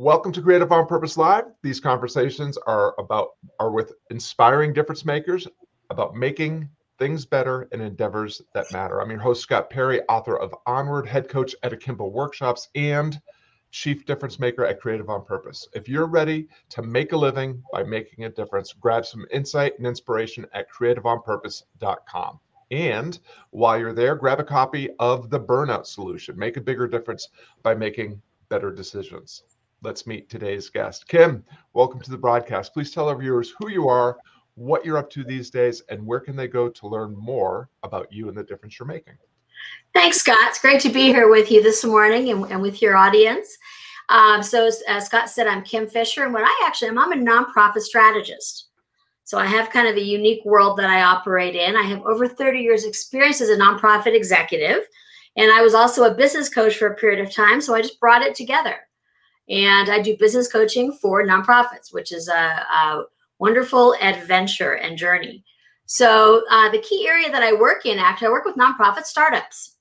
Welcome to Creative on Purpose Live. These conversations are about are with inspiring difference makers about making things better and endeavors that matter. I'm your host Scott Perry, author of Onward, head coach at Akimbo Workshops, and chief difference maker at Creative on Purpose. If you're ready to make a living by making a difference, grab some insight and inspiration at creativeonpurpose.com. And while you're there, grab a copy of The Burnout Solution. Make a bigger difference by making better decisions let's meet today's guest. Kim, welcome to the broadcast. Please tell our viewers who you are, what you're up to these days, and where can they go to learn more about you and the difference you're making. Thanks, Scott. It's great to be here with you this morning and, and with your audience. Um, so, as, as, Scott said, I'm Kim Fisher, and what I actually am, I'm a nonprofit strategist. So, I have kind of a unique world that I operate in. I have over 30 years' experience as a nonprofit executive, and I was also a business coach for a period of time. So, I just brought it together and I do business coaching for nonprofits, which is a, a wonderful adventure and journey. So uh, the key area that I work in, actually, I work with nonprofit startups.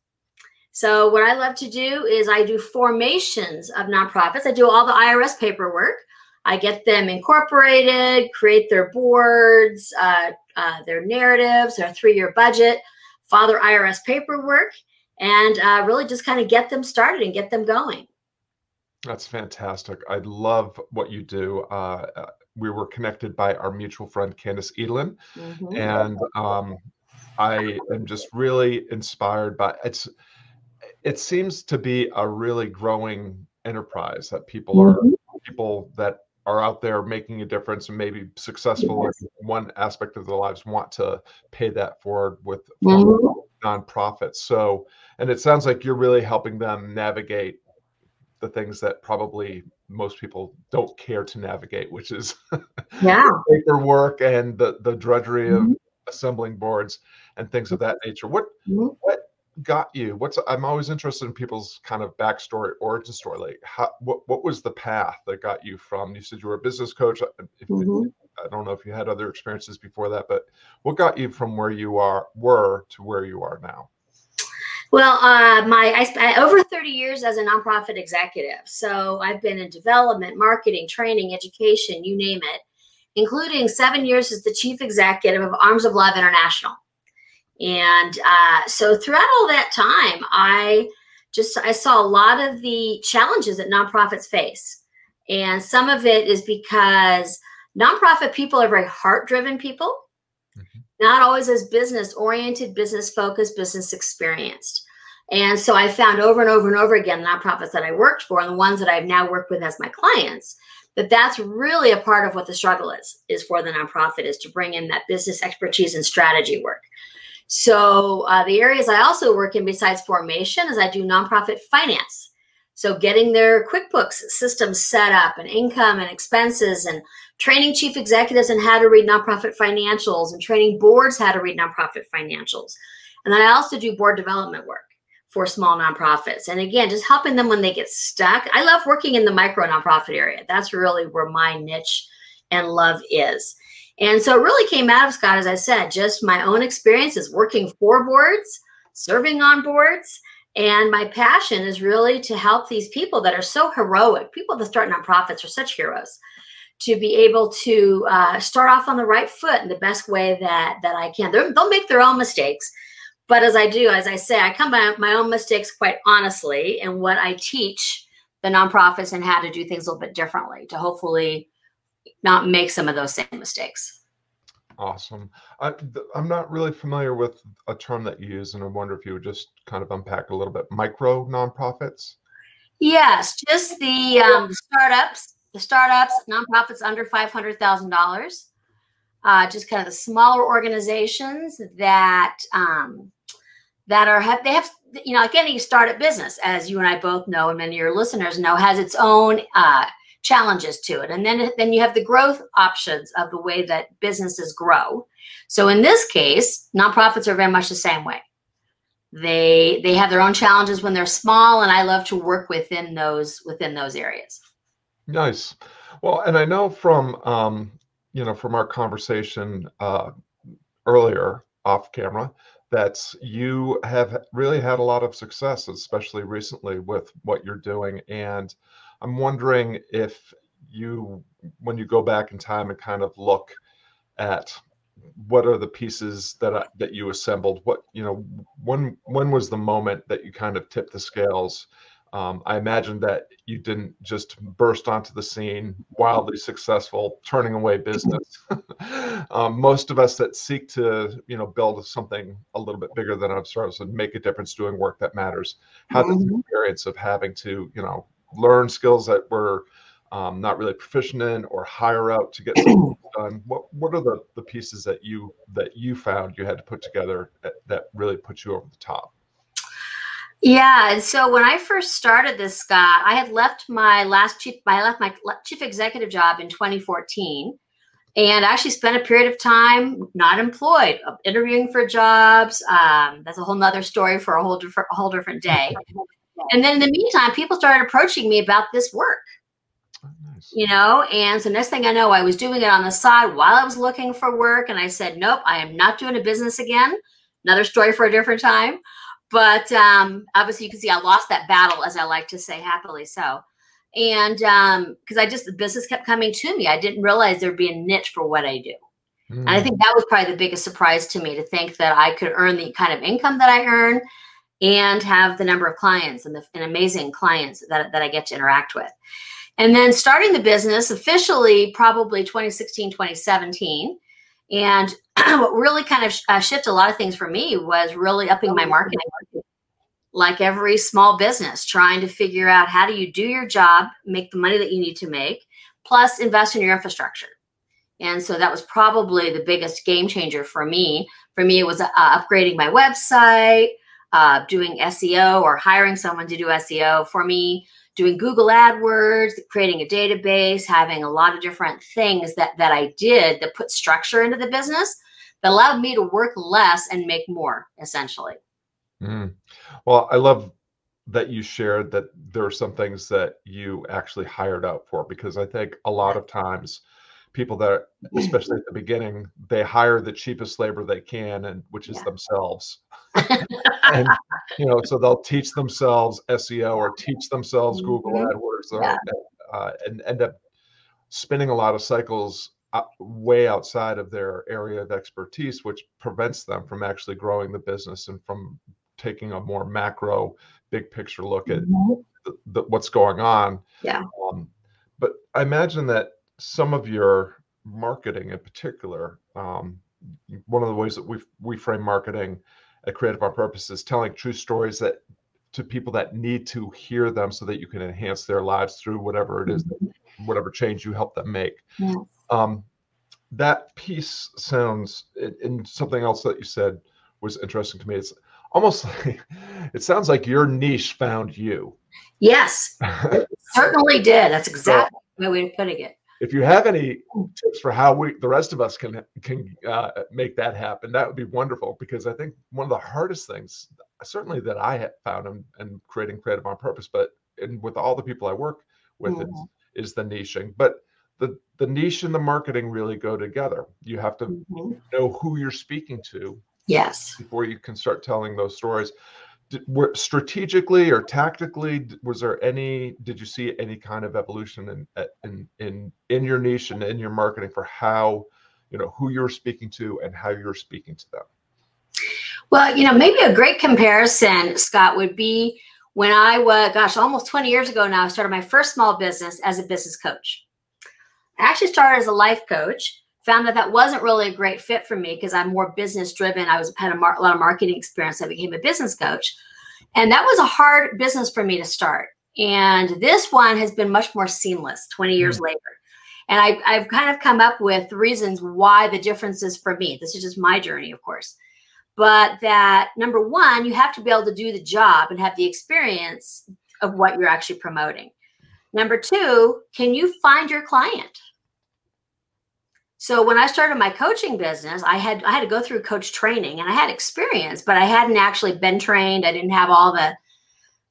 So what I love to do is I do formations of nonprofits. I do all the IRS paperwork. I get them incorporated, create their boards, uh, uh, their narratives, their three-year budget, file IRS paperwork, and uh, really just kind of get them started and get them going. That's fantastic. I love what you do. Uh, uh, we were connected by our mutual friend Candace Edelin, mm-hmm. and um, I am just really inspired by it's. It seems to be a really growing enterprise that people mm-hmm. are people that are out there making a difference and maybe successful yes. in one aspect of their lives want to pay that forward with mm-hmm. nonprofits. So, and it sounds like you're really helping them navigate the things that probably most people don't care to navigate, which is yeah paperwork and the the drudgery mm-hmm. of assembling boards and things of that nature. What mm-hmm. what got you? What's I'm always interested in people's kind of backstory, origin story. Like, how, what what was the path that got you from? You said you were a business coach. If, mm-hmm. I don't know if you had other experiences before that, but what got you from where you are were to where you are now? Well, uh, my I over 30 years as a nonprofit executive. So I've been in development, marketing, training, education, you name it, including seven years as the chief executive of Arms of Love International. And uh, so throughout all that time, I just I saw a lot of the challenges that nonprofits face, and some of it is because nonprofit people are very heart-driven people not always as business oriented, business focused, business experienced. And so I found over and over and over again nonprofits that I worked for and the ones that I've now worked with as my clients that that's really a part of what the struggle is is for the nonprofit is to bring in that business expertise and strategy work. So uh, the areas I also work in besides formation is I do nonprofit finance. So getting their QuickBooks systems set up and income and expenses and training chief executives in how to read nonprofit financials and training boards how to read nonprofit financials. And then I also do board development work for small nonprofits. And again, just helping them when they get stuck. I love working in the micro nonprofit area. That's really where my niche and love is. And so it really came out of Scott, as I said, just my own experiences working for boards, serving on boards. And my passion is really to help these people that are so heroic. People that start nonprofits are such heroes to be able to uh, start off on the right foot in the best way that that I can. They're, they'll make their own mistakes, but as I do, as I say, I come by my own mistakes quite honestly, and what I teach the nonprofits and how to do things a little bit differently to hopefully not make some of those same mistakes. Awesome. I, am not really familiar with a term that you use, and I wonder if you would just kind of unpack a little bit. Micro nonprofits. Yes, just the um, startups the startups, nonprofits under $500,000, uh, just kind of the smaller organizations that um, that are have they have you know like any startup business, as you and I both know, and many of your listeners know, has its own uh, challenges to it, and then then you have the growth options of the way that businesses grow. So in this case, nonprofits are very much the same way. They they have their own challenges when they're small, and I love to work within those within those areas. Nice. Well, and I know from um, you know from our conversation uh, earlier off camera that you have really had a lot of success, especially recently with what you're doing. And I'm wondering if you, when you go back in time and kind of look at what are the pieces that I, that you assembled, what you know, when when was the moment that you kind of tipped the scales? Um, I imagine that you didn't just burst onto the scene, wildly successful, turning away business. um, most of us that seek to, you know, build something a little bit bigger than ourselves and make a difference doing work that matters, had mm-hmm. the experience of having to, you know, learn skills that were um, not really proficient in or hire out to get something done. What what are the the pieces that you that you found you had to put together that, that really put you over the top? Yeah, and so when I first started this, Scott, I had left my last chief. I left my chief executive job in 2014, and I actually spent a period of time not employed, uh, interviewing for jobs. Um, that's a whole nother story for a whole different, a whole different day. And then in the meantime, people started approaching me about this work. Oh, nice. You know, and so next thing I know, I was doing it on the side while I was looking for work, and I said, "Nope, I am not doing a business again." Another story for a different time. But um, obviously, you can see I lost that battle, as I like to say, happily so. And because um, I just, the business kept coming to me, I didn't realize there'd be a niche for what I do. Mm. And I think that was probably the biggest surprise to me to think that I could earn the kind of income that I earn and have the number of clients and the and amazing clients that, that I get to interact with. And then starting the business officially, probably 2016, 2017. And what really kind of uh, shifted a lot of things for me was really upping my marketing. Like every small business, trying to figure out how do you do your job, make the money that you need to make, plus invest in your infrastructure. And so that was probably the biggest game changer for me. For me, it was uh, upgrading my website, uh, doing SEO or hiring someone to do SEO. For me, doing Google AdWords, creating a database, having a lot of different things that that I did that put structure into the business that allowed me to work less and make more, essentially. Mm. Well, I love that you shared that there are some things that you actually hired out for because I think a lot of times people that especially at the beginning they hire the cheapest labor they can and which is yeah. themselves and you know so they'll teach themselves seo or teach themselves google mm-hmm. adwords or, yeah. uh, and end up spinning a lot of cycles uh, way outside of their area of expertise which prevents them from actually growing the business and from taking a more macro big picture look at mm-hmm. the, the, what's going on yeah um, but i imagine that some of your marketing in particular, um, one of the ways that we we frame marketing at Creative on Purpose is telling true stories that to people that need to hear them so that you can enhance their lives through whatever it is, mm-hmm. whatever change you help them make. Yes. Um, that piece sounds, and something else that you said was interesting to me. It's almost like it sounds like your niche found you. Yes, certainly did. That's exactly so, the way of putting it if you have any tips for how we the rest of us can can uh, make that happen that would be wonderful because i think one of the hardest things certainly that i have found in, in creating creative on purpose but and with all the people i work with mm-hmm. is, is the niching but the the niche and the marketing really go together you have to mm-hmm. know who you're speaking to yes before you can start telling those stories did, were strategically or tactically was there any did you see any kind of evolution in uh, in in in your niche and in your marketing for how you know who you're speaking to and how you're speaking to them? Well you know maybe a great comparison scott would be when i was gosh almost 20 years ago now i started my first small business as a business coach. I actually started as a life coach found that that wasn't really a great fit for me because I'm more business driven. I was had a, mar- a, lot of marketing experience. I became a business coach, and that was a hard business for me to start. And this one has been much more seamless. Twenty years mm later, and I, I've kind of come up with reasons why the difference is for me. This is just my journey, of course, but that number one, you have to be able to do the job and have the experience of what you're actually promoting. Number two, can you find your client? So when I started my coaching business, I had I had to go through coach training and I had experience, but I hadn't actually been trained. I didn't have all the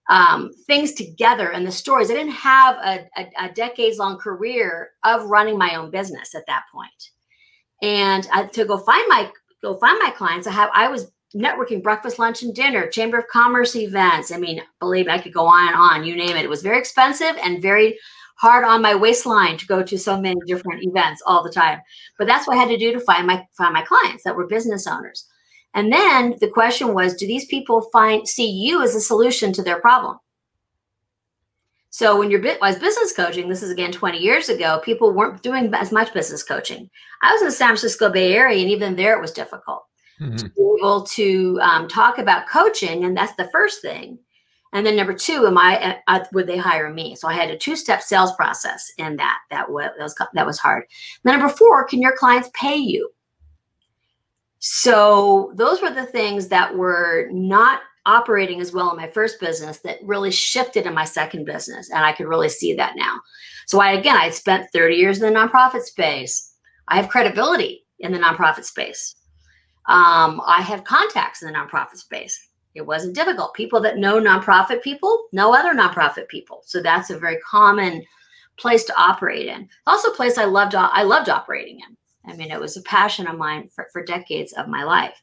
um, things together and the stories. I didn't have a, a, a decades long career of running my own business at that point. And I, to go find my go find my clients, I have I was networking, breakfast, lunch, and dinner, chamber of commerce events. I mean, believe me, I could go on and on. You name it. It was very expensive and very hard on my waistline to go to so many different events all the time. But that's what I had to do to find my find my clients that were business owners. And then the question was, do these people find see you as a solution to their problem? So when you're was business coaching, this is again 20 years ago, people weren't doing as much business coaching. I was in the San Francisco Bay Area, and even there it was difficult mm-hmm. to be able to um, talk about coaching, and that's the first thing. And then number two, am I uh, would they hire me? So I had a two-step sales process in that. That was that was, hard. Then number four, can your clients pay you? So those were the things that were not operating as well in my first business that really shifted in my second business. And I could really see that now. So I, again, I spent 30 years in the nonprofit space. I have credibility in the nonprofit space. Um, I have contacts in the nonprofit space. It wasn't difficult. People that know nonprofit people know other nonprofit people. So that's a very common place to operate in. Also, a place I loved. I loved operating in. I mean, it was a passion of mine for, for decades of my life.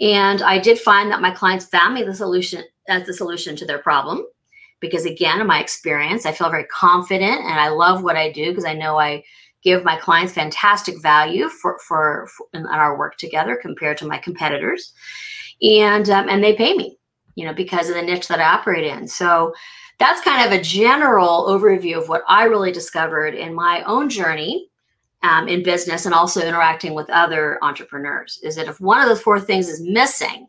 And I did find that my clients found me the solution as the solution to their problem. Because again, in my experience, I feel very confident and I love what I do because I know I give my clients fantastic value for, for, for in our work together compared to my competitors. And um, and they pay me, you know, because of the niche that I operate in. So that's kind of a general overview of what I really discovered in my own journey um, in business and also interacting with other entrepreneurs is that if one of those four things is missing,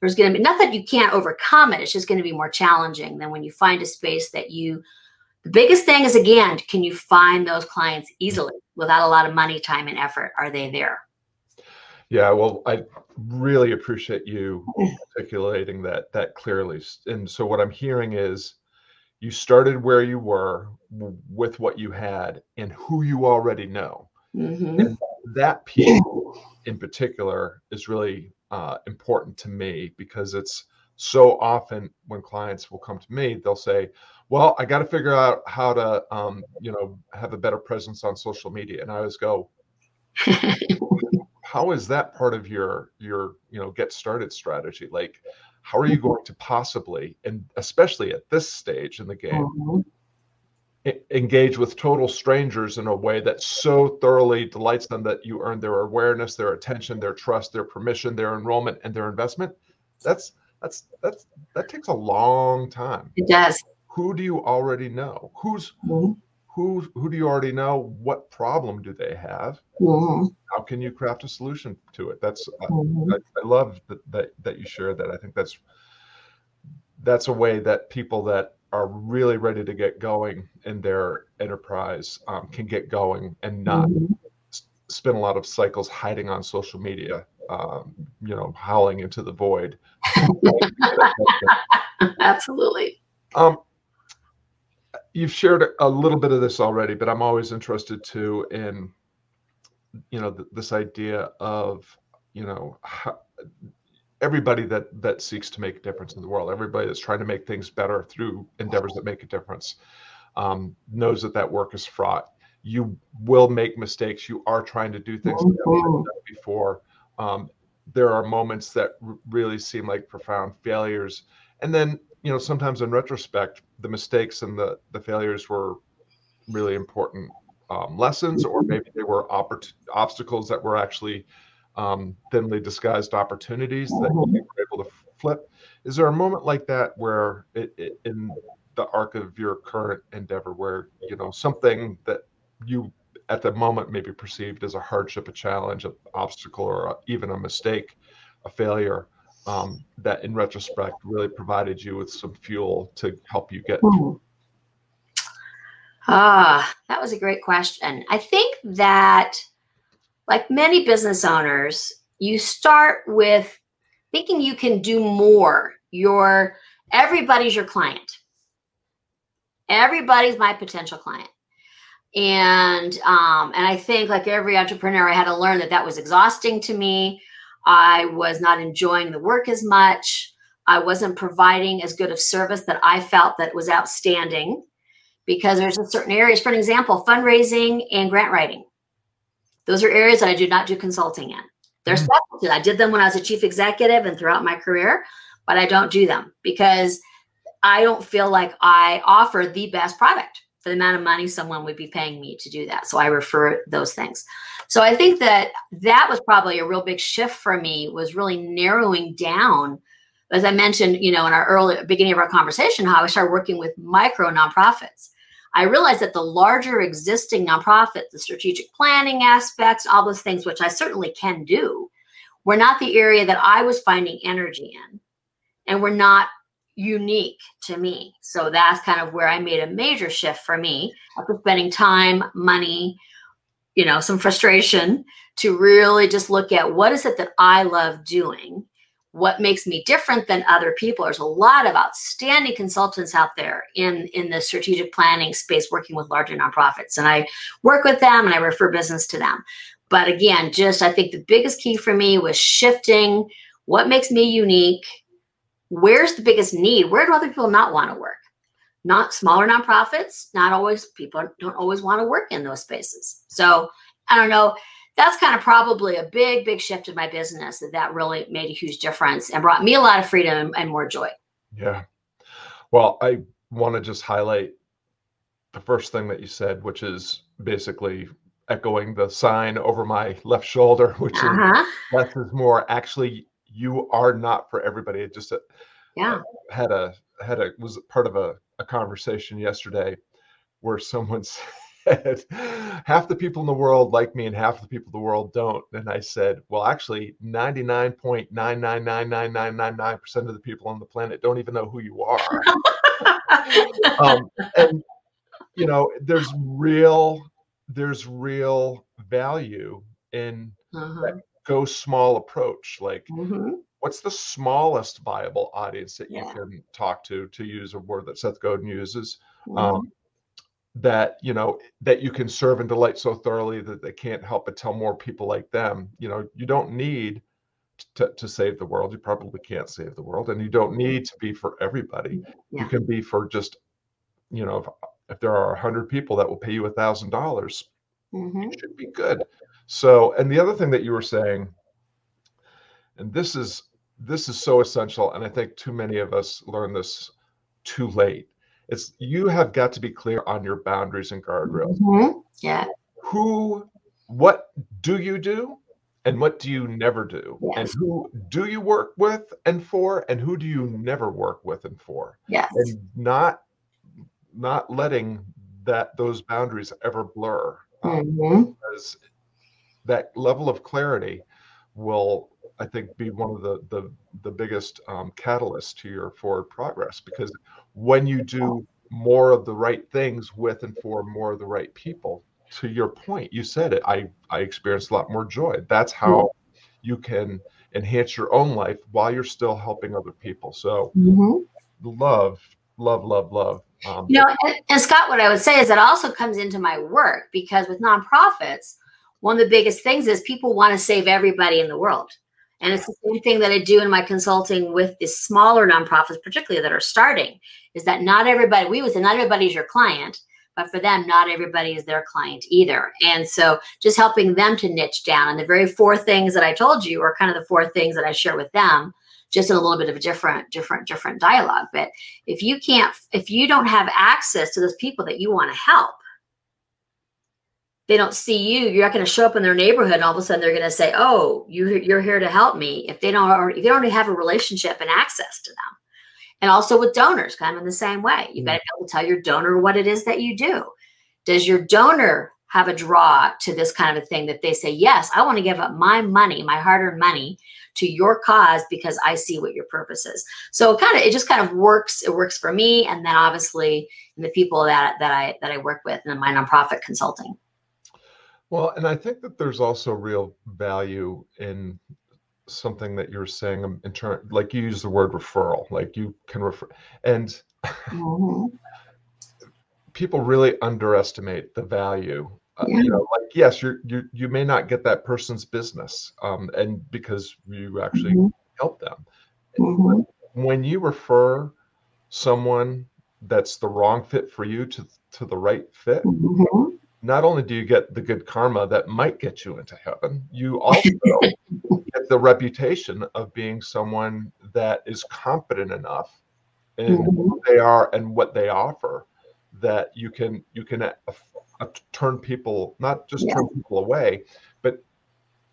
there's going to be not that you can't overcome it, it's just going to be more challenging than when you find a space that you. The biggest thing is again, can you find those clients easily without a lot of money, time, and effort? Are they there? Yeah, well, I really appreciate you articulating that that clearly. And so what I'm hearing is you started where you were with what you had and who you already know. Mm-hmm. And that piece in particular is really uh, important to me because it's so often when clients will come to me, they'll say, "Well, I got to figure out how to, um, you know, have a better presence on social media." And I always go, "How is that part of your your you know get started strategy? Like, how are you going to possibly, and especially at this stage in the game, mm-hmm engage with total strangers in a way that so thoroughly delights them that you earn their awareness, their attention, their trust, their permission, their enrollment, and their investment. That's that's that's that takes a long time. It does. Who do you already know? Who's mm-hmm. Who? Who do you already know? What problem do they have? Mm-hmm. How can you craft a solution to it? That's mm-hmm. I, I, love that, that that you share that. I think that's that's a way that people that are really ready to get going in their enterprise um, can get going and not mm-hmm. spend a lot of cycles hiding on social media um, you know howling into the void absolutely um, you've shared a little bit of this already but i'm always interested too in you know th- this idea of you know how, everybody that that seeks to make a difference in the world, everybody that's trying to make things better through endeavors that make a difference, um, knows that that work is fraught. You will make mistakes. You are trying to do things mm-hmm. before. Um, there are moments that r- really seem like profound failures, and then you know sometimes in retrospect, the mistakes and the the failures were really important um, lessons, or maybe they were oppor- obstacles that were actually um, thinly disguised opportunities that you were able to flip. Is there a moment like that where it, it, in the arc of your current endeavor where you know something that you at the moment maybe perceived as a hardship, a challenge, an obstacle, or a, even a mistake, a failure, um, that in retrospect really provided you with some fuel to help you get through? Ah, that was a great question. I think that like many business owners, you start with thinking you can do more. Your everybody's your client. Everybody's my potential client. And um, and I think like every entrepreneur, I had to learn that that was exhausting to me. I was not enjoying the work as much. I wasn't providing as good of service that I felt that was outstanding because there's a certain areas. For an example, fundraising and grant writing those are areas that I do not do consulting in. They're mm-hmm. special. I did them when I was a chief executive and throughout my career, but I don't do them because I don't feel like I offer the best product the amount of money someone would be paying me to do that. So I refer those things. So I think that that was probably a real big shift for me was really narrowing down as I mentioned, you know, in our early beginning of our conversation, how I started working with micro nonprofits. I realized that the larger existing nonprofit, the strategic planning aspects, all those things, which I certainly can do, were not the area that I was finding energy in and were not unique to me. So that's kind of where I made a major shift for me after spending time, money, you know, some frustration to really just look at what is it that I love doing? What makes me different than other people? There's a lot of outstanding consultants out there in in the strategic planning space working with larger nonprofits and i work with them and i refer business to them. But again just i think the biggest key for me was shifting what makes me unique where's the biggest need where do other people not want to work not smaller nonprofits not always people don't always want to work in those spaces so i don't know that's kind of probably a big, big shift in my business that that really made a huge difference and brought me a lot of freedom and more joy. Yeah. Well, I want to just highlight the first thing that you said, which is basically echoing the sign over my left shoulder, which uh-huh. is less is more. Actually, you are not for everybody. It just uh, yeah had a had a was part of a, a conversation yesterday where someone said, half the people in the world like me and half the people in the world don't. And I said, well, actually, 99.9999999% of the people on the planet don't even know who you are. um, and, you know, there's real, there's real value in uh-huh. Go small approach. Like, mm-hmm. what's the smallest viable audience that yeah. you can talk to, to use a word that Seth Godin uses? Mm-hmm. Um, that you know that you can serve and delight so thoroughly that they can't help but tell more people like them you know you don't need to, to save the world you probably can't save the world and you don't need to be for everybody yeah. you can be for just you know if, if there are a 100 people that will pay you a thousand dollars mm-hmm. it should be good so and the other thing that you were saying and this is this is so essential and i think too many of us learn this too late it's you have got to be clear on your boundaries and guardrails. Mm-hmm. Yeah. Who, what do you do, and what do you never do, yes. and who do you work with and for, and who do you never work with and for? Yes. And not, not letting that those boundaries ever blur, um, mm-hmm. because that level of clarity will I think be one of the the the biggest um, catalysts to your forward progress because when you do more of the right things with and for more of the right people, to your point, you said it. I I experienced a lot more joy. That's how you can enhance your own life while you're still helping other people. So mm-hmm. love, love, love, love. Um, you know, and, and Scott, what I would say is that also comes into my work because with nonprofits, one of the biggest things is people want to save everybody in the world. And it's the same thing that I do in my consulting with the smaller nonprofits, particularly that are starting, is that not everybody, we would say not everybody's your client, but for them, not everybody is their client either. And so just helping them to niche down. And the very four things that I told you are kind of the four things that I share with them, just in a little bit of a different, different, different dialogue. But if you can't, if you don't have access to those people that you want to help, they don't see you, you're not going to show up in their neighborhood, and all of a sudden they're going to say, "Oh, you you're here to help me." If they don't, already, if they already have a relationship and access to them, and also with donors, kind of in the same way, you mm-hmm. got to be able to tell your donor what it is that you do. Does your donor have a draw to this kind of a thing that they say, "Yes, I want to give up my money, my hard-earned money, to your cause because I see what your purpose is." So kind of, it just kind of works. It works for me, and then obviously the people that that I that I work with in my nonprofit consulting. Well, and I think that there's also real value in something that you're saying in turn, like you use the word referral, like you can refer, and mm-hmm. people really underestimate the value. Uh, yeah. You know, like yes, you you you may not get that person's business, um, and because you actually mm-hmm. help them. Mm-hmm. When you refer someone that's the wrong fit for you to to the right fit, mm-hmm not only do you get the good karma that might get you into heaven, you also get the reputation of being someone that is competent enough in mm-hmm. who they are and what they offer that you can you can uh, uh, turn people not just yeah. turn people away but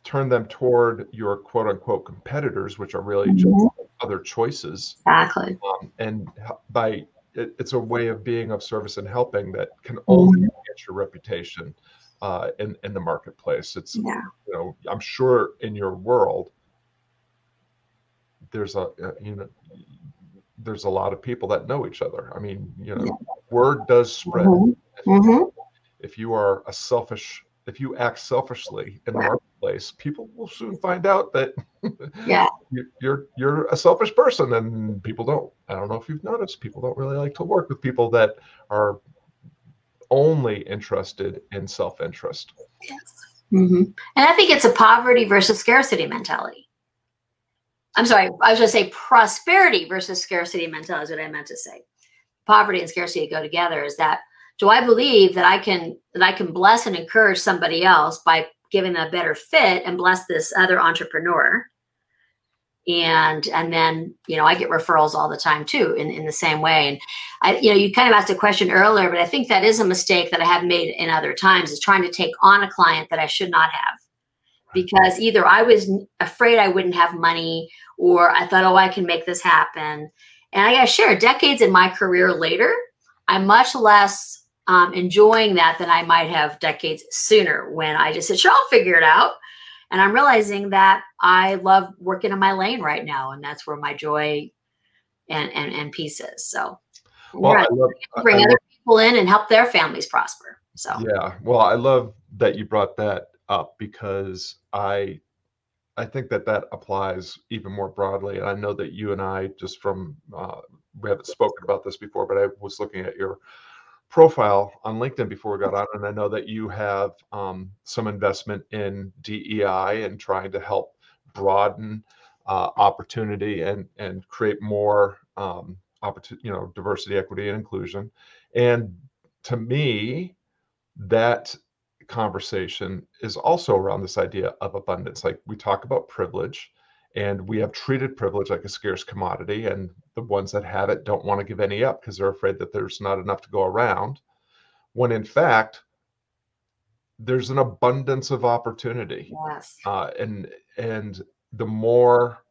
turn them toward your quote unquote competitors which are really mm-hmm. just other choices exactly um, and by it, it's a way of being of service and helping that can only mm-hmm. get your reputation uh, in in the marketplace. It's yeah. you know I'm sure in your world there's a uh, you know there's a lot of people that know each other. I mean you know yeah. word does spread. Mm-hmm. Mm-hmm. If you are a selfish if you act selfishly in the marketplace, people will soon find out that yeah you're you're a selfish person, and people don't. I don't know if you've noticed, people don't really like to work with people that are only interested in self-interest. Yes, mm-hmm. and I think it's a poverty versus scarcity mentality. I'm sorry, I was going to say prosperity versus scarcity mentality is what I meant to say. Poverty and scarcity go together. Is that do I believe that I can that I can bless and encourage somebody else by giving them a better fit and bless this other entrepreneur? And and then you know I get referrals all the time too in, in the same way. And I you know you kind of asked a question earlier, but I think that is a mistake that I have made in other times is trying to take on a client that I should not have because either I was afraid I wouldn't have money or I thought, oh, I can make this happen. And I got to share, decades in my career later, I'm much less um, enjoying that than I might have decades sooner when I just said, sure, I'll figure it out. And I'm realizing that I love working in my lane right now. And that's where my joy and, and, and peace is. So well, I love, bring I other love, people in and help their families prosper. So, yeah. Well, I love that you brought that up because I I think that that applies even more broadly. And I know that you and I, just from, uh, we haven't spoken about this before, but I was looking at your profile on LinkedIn before we got on, and I know that you have um, some investment in DEI and trying to help broaden uh, opportunity and and create more um, opportunity, you know, diversity, equity, and inclusion. And to me, that conversation is also around this idea of abundance. Like we talk about privilege, and we have treated privilege like a scarce commodity and the ones that have it don't want to give any up because they're afraid that there's not enough to go around when in fact there's an abundance of opportunity yes. uh, and and the more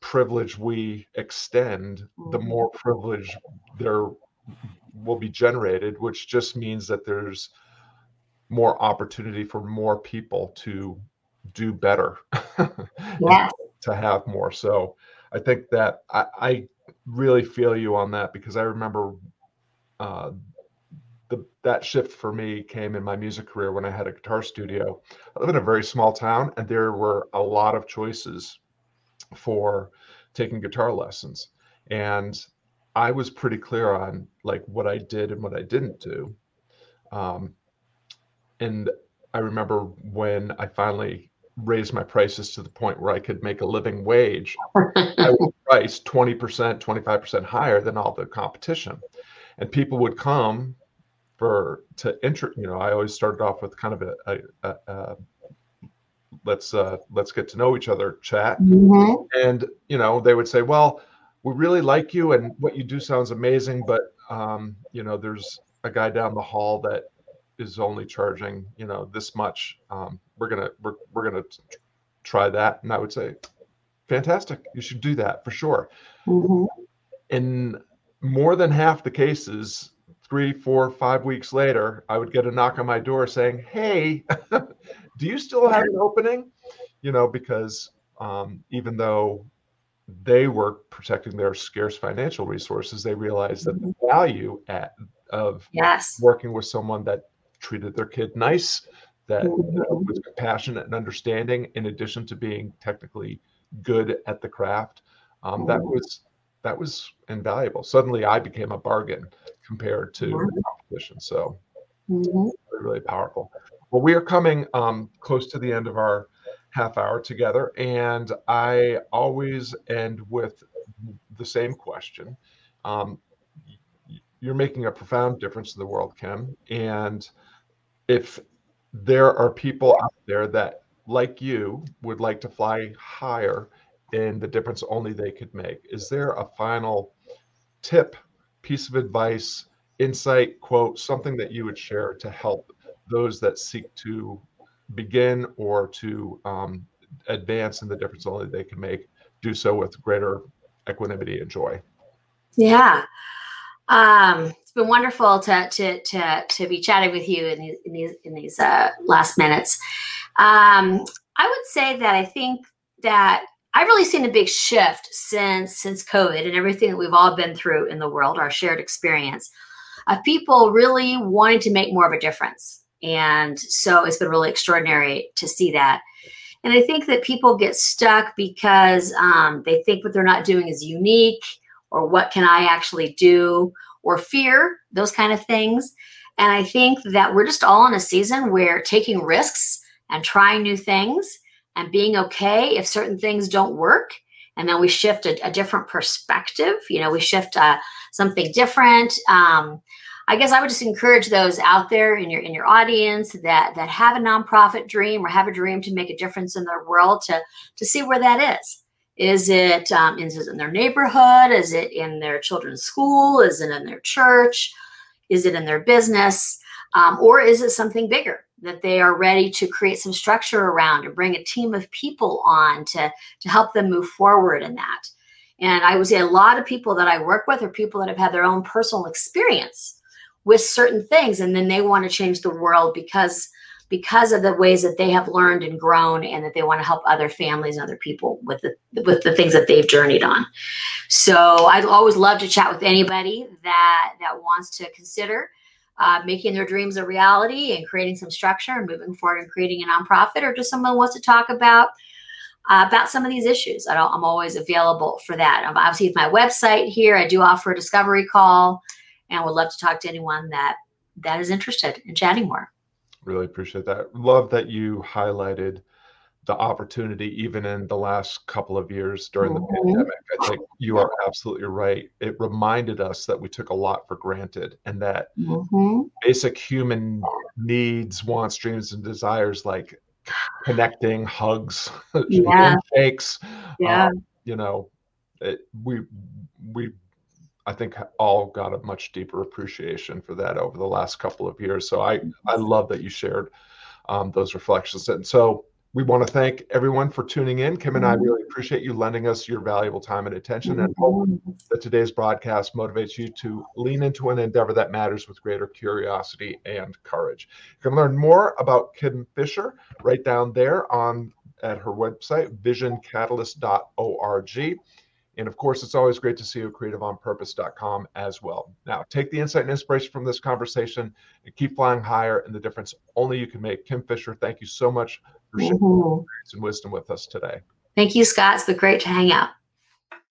privilege we extend mm-hmm. the more privilege there will be generated which just means that there's more opportunity for more people to do better yes to have more. So I think that I, I really feel you on that because I remember uh, the that shift for me came in my music career when I had a guitar studio. I live in a very small town, and there were a lot of choices for taking guitar lessons, and I was pretty clear on like what I did and what I didn't do. Um, and I remember when I finally raise my prices to the point where I could make a living wage, I would price 20%, 25% higher than all the competition. And people would come for to enter, you know, I always started off with kind of a, a, a, a let's uh, let's get to know each other chat. Mm-hmm. And you know, they would say, Well, we really like you and what you do sounds amazing, but um, you know, there's a guy down the hall that is only charging you know this much um, we're gonna we're, we're gonna try that and i would say fantastic you should do that for sure mm-hmm. in more than half the cases three four five weeks later i would get a knock on my door saying hey do you still have an opening you know because um, even though they were protecting their scarce financial resources they realized that the mm-hmm. value at, of yes. working with someone that treated their kid nice, that mm-hmm. was compassionate and understanding, in addition to being technically good at the craft. Um, mm-hmm. That was that was invaluable. Suddenly, I became a bargain compared to mm-hmm. the competition. So, mm-hmm. really, really powerful. Well, we are coming um, close to the end of our half hour together, and I always end with the same question. Um, you're making a profound difference in the world, Kim, and if there are people out there that, like you, would like to fly higher in the difference only they could make, is there a final tip, piece of advice, insight, quote, something that you would share to help those that seek to begin or to um, advance in the difference only they can make, do so with greater equanimity and joy? Yeah. Um, it's been wonderful to to to to be chatting with you in these in these, in these uh, last minutes. Um, I would say that I think that I've really seen a big shift since since COVID and everything that we've all been through in the world, our shared experience of people really wanting to make more of a difference. And so it's been really extraordinary to see that. And I think that people get stuck because um, they think what they're not doing is unique or what can I actually do or fear, those kind of things. And I think that we're just all in a season where taking risks and trying new things and being okay if certain things don't work. And then we shift a, a different perspective. You know, we shift uh, something different. Um, I guess I would just encourage those out there in your in your audience that that have a nonprofit dream or have a dream to make a difference in their world to to see where that is. Is it um, is it in their neighborhood? Is it in their children's school? Is it in their church? Is it in their business? Um, or is it something bigger that they are ready to create some structure around and bring a team of people on to, to help them move forward in that? And I would say a lot of people that I work with are people that have had their own personal experience with certain things and then they want to change the world because because of the ways that they have learned and grown and that they want to help other families and other people with the with the things that they've journeyed on. So i'd always love to chat with anybody that that wants to consider uh, making their dreams a reality and creating some structure and moving forward and creating a nonprofit or just someone wants to talk about uh, about some of these issues. I am always available for that. I'm obviously with my website here i do offer a discovery call and would love to talk to anyone that that is interested in chatting more Really appreciate that. Love that you highlighted the opportunity even in the last couple of years during mm-hmm. the pandemic. I think you are absolutely right. It reminded us that we took a lot for granted and that mm-hmm. basic human needs, wants, dreams, and desires like connecting, hugs, yeah. handshakes, yeah. Um, you know, it, we we I think all got a much deeper appreciation for that over the last couple of years. So I I love that you shared um, those reflections. And so we want to thank everyone for tuning in. Kim and I mm-hmm. really appreciate you lending us your valuable time and attention, and hope mm-hmm. that today's broadcast motivates you to lean into an endeavor that matters with greater curiosity and courage. You can learn more about Kim Fisher right down there on at her website visioncatalyst.org. And of course, it's always great to see you at creativeonpurpose.com as well. Now, take the insight and inspiration from this conversation and keep flying higher in the difference only you can make. Kim Fisher, thank you so much for sharing mm-hmm. and wisdom with us today. Thank you, Scott. It's been great to hang out.